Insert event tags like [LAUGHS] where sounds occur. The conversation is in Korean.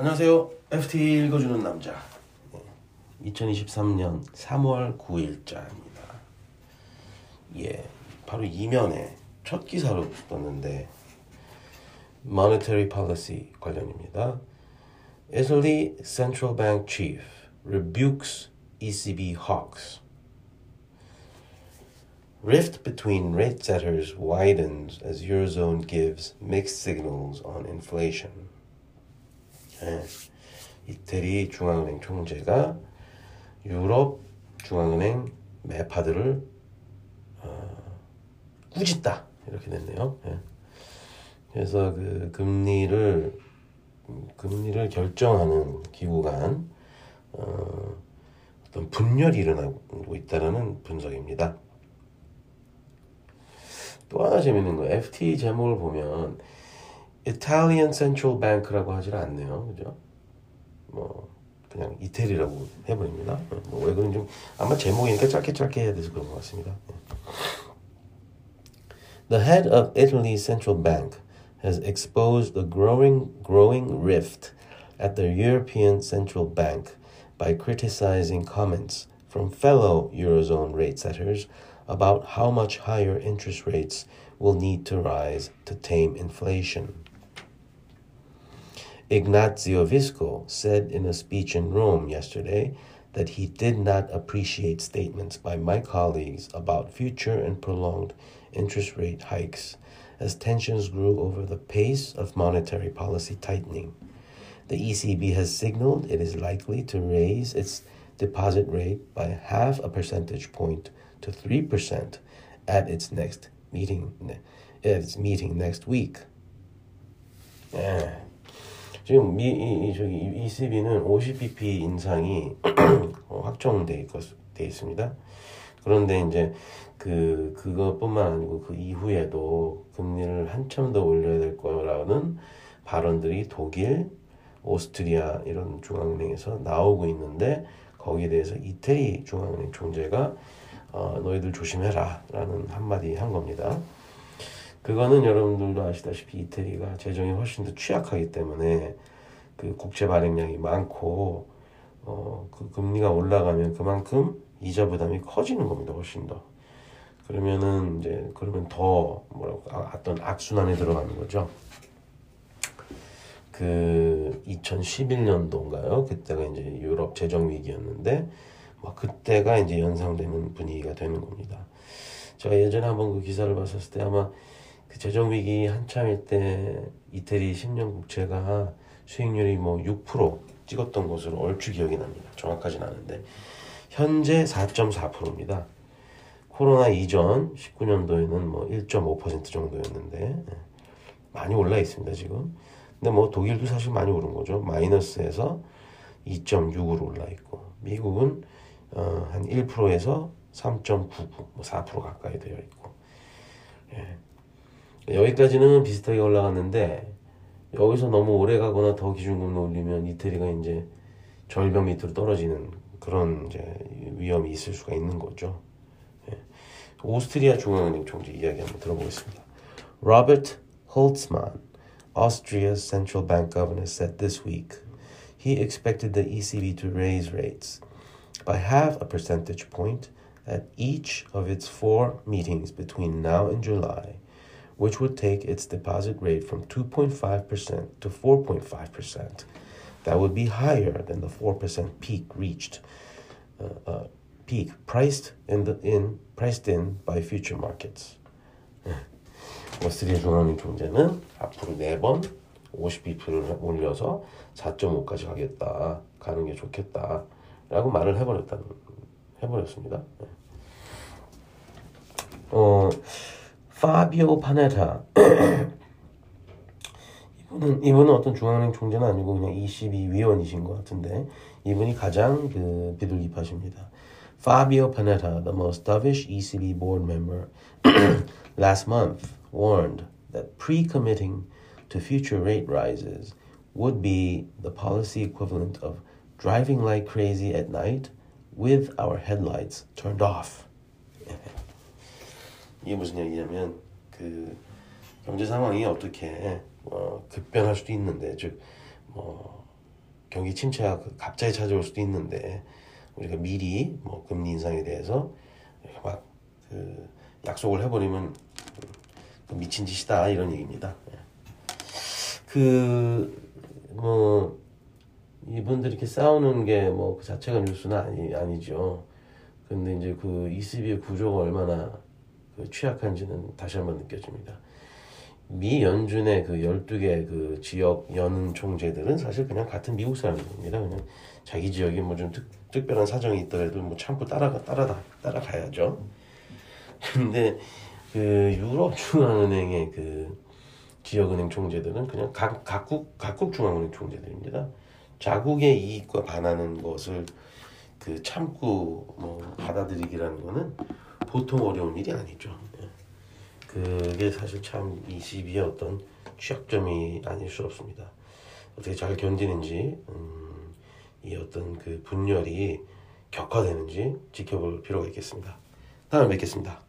안녕하세요. FT 읽어주는 남자. 2023년 3월 9일자입니다. 예, 바로 이면에 첫 기사로 떴는데 Monetary Policy 관련입니다. Italy Central Bank Chief rebukes ECB hawks. Rift between rate setters widens as Eurozone gives mixed signals on inflation. 예, 이태리 중앙은행 총재가 유럽 중앙은행 매파들을 어, 꾸짖다 이렇게 됐네요. 예. 그래서 그 금리를 금리를 결정하는 기구간 어, 어떤 분열이 일어나고 있다는 분석입니다. 또 하나 재밌는 거 FT 제목을 보면 Italian Central Bank라고 하질 않네요. 그죠? 뭐 그냥 이태리라고 해버립니다. 뭐왜 그런지 아마 제목이니까 짧게 짧게 해야 돼서 그런 것 같습니다. The head of Italy's central bank has exposed the growing growing rift at the European Central Bank by criticizing comments from fellow eurozone rate setters about how much higher interest rates will need to rise to tame inflation. Ignazio Visco said in a speech in Rome yesterday that he did not appreciate statements by my colleagues about future and prolonged interest rate hikes as tensions grew over the pace of monetary policy tightening. The ECB has signaled it is likely to raise its deposit rate by half a percentage point to 3% at its next meeting its meeting next week. 예. 지금 미, 이, 이, 저기 ECB는 50bp 인상이 [CLEARS THROAT] 확정돼 돼 있습니다. 그런데 이제 그 그것뿐만 아니고 그 이후에도 금리를 한참 더 올려야 될 거라는 발언들이 독일, 오스트리아 이런 중앙은행에서 나오고 있는데 거기에 대해서 이태리 중앙은행 총재가 어, 너희들 조심해라라는 한마디 한 겁니다. 그거는 여러분들도 아시다시피 이태리가 재정이 훨씬 더 취약하기 때문에 그 국채 발행량이 많고 어, 그 금리가 올라가면 그만큼 이자 부담이 커지는 겁니다. 훨씬 더. 그러면은 이제 그러면 더 뭐라고 아, 어떤 악순환에 들어가는 거죠. 그 2011년도인가요? 그때가 이제 유럽 재정 위기였는데 뭐 그때가 이제 연상되는 분위기가 되는 겁니다. 제가 예전에 한번 그 기사를 봤었을 때 아마 그 재정 위기 한참일 때 이태리 10년 국채가 수익률이 뭐 6% 찍었던 것으로 얼추 기억이 납니다. 정확하진 않은데 현재 4.4%입니다. 코로나 이전 19년도에는 뭐 1.5% 정도였는데 예, 많이 올라 있습니다 지금. 근데 뭐 독일도 사실 많이 오른 거죠. 마이너스에서 2.6으로 올라 있고 미국은 어, 한 1%에서 3.99, 뭐 4% 가까이 되어 있고 예. 여기까지는 비슷하게 올라갔는데 여기서 너무 오래 가거나 더 기준금리 올리면 이태리가 이제 절벽 밑으로 떨어지는 그런 이제 위험이 있을 수가 있는 거죠. 예. 오스트리아 중앙은행 총재 이야기 한번 들어보겠습니다. Robert Holtzmann, Austria's central bank governor, said this week he expected the ECB to raise rates by half a percentage point at each of its four meetings between now and July which would take its deposit rate from 2.5% to 4.5%. That would be higher than the 4% peak reached, uh, uh, peak priced in the in priced in by future markets. 오스트리아 중앙은행 총재는 앞으로 네번 50bp를 올려서 4.5까지 가겠다, 가는 게 좋겠다라고 말을 해버렸다는 해버렸습니다. 어. 파비오 파네타 [CLEARS THROAT] 이분은 이분은 어떤 중앙은행 총재는 아니고 그냥 ECB 위원이신 것 같은데 이분이 가장 그 비둘기파십니다. Fabio Panetta, the most dovish ECB board member, [CLEARS THROAT] last month warned that pre-committing to future rate rises would be the policy equivalent of driving like crazy at night with our headlights turned off. [LAUGHS] 이게 무슨 얘기냐면 그 경제 상황이 어떻게 어, 급변할 수도 있는데 즉뭐 경기 침체가 그 갑자기 찾아올 수도 있는데 우리가 미리 뭐 금리 인상에 대해서 막 그 약속을 해버리면 그 미친 짓이다 이런 얘기입니다. 그 뭐 이분들이 이렇게 싸우는 게 뭐 그 자체가 뉴스는 아니 아니죠. 근데 이제 그 ECB의 구조가 얼마나 그 취약한지는 다시 한번 느껴집니다. 미 연준의 그 12개 그 지역 연 총재들은 사실 그냥 같은 미국 사람들입니다. 그냥 자기 지역에 뭐 좀 특별한 사정이 있더라도 뭐 참고 따라가 따라다 따라가야죠. 근데 그 유럽 중앙은행의 그 지역은행 총재들은 그냥 각, 각국 각국 중앙은행 총재들입니다. 자국의 이익과 반하는 것을 그 참고 뭐 받아들이기라는 거는 보통 어려운 일이 아니죠. 예. 그게 사실 참 22의 어떤 취약점이 아닐 수 없습니다. 어떻게 잘 견디는지 음, 이 어떤 그 분열이 격화되는지 지켜볼 필요가 있겠습니다. 다음에 뵙겠습니다.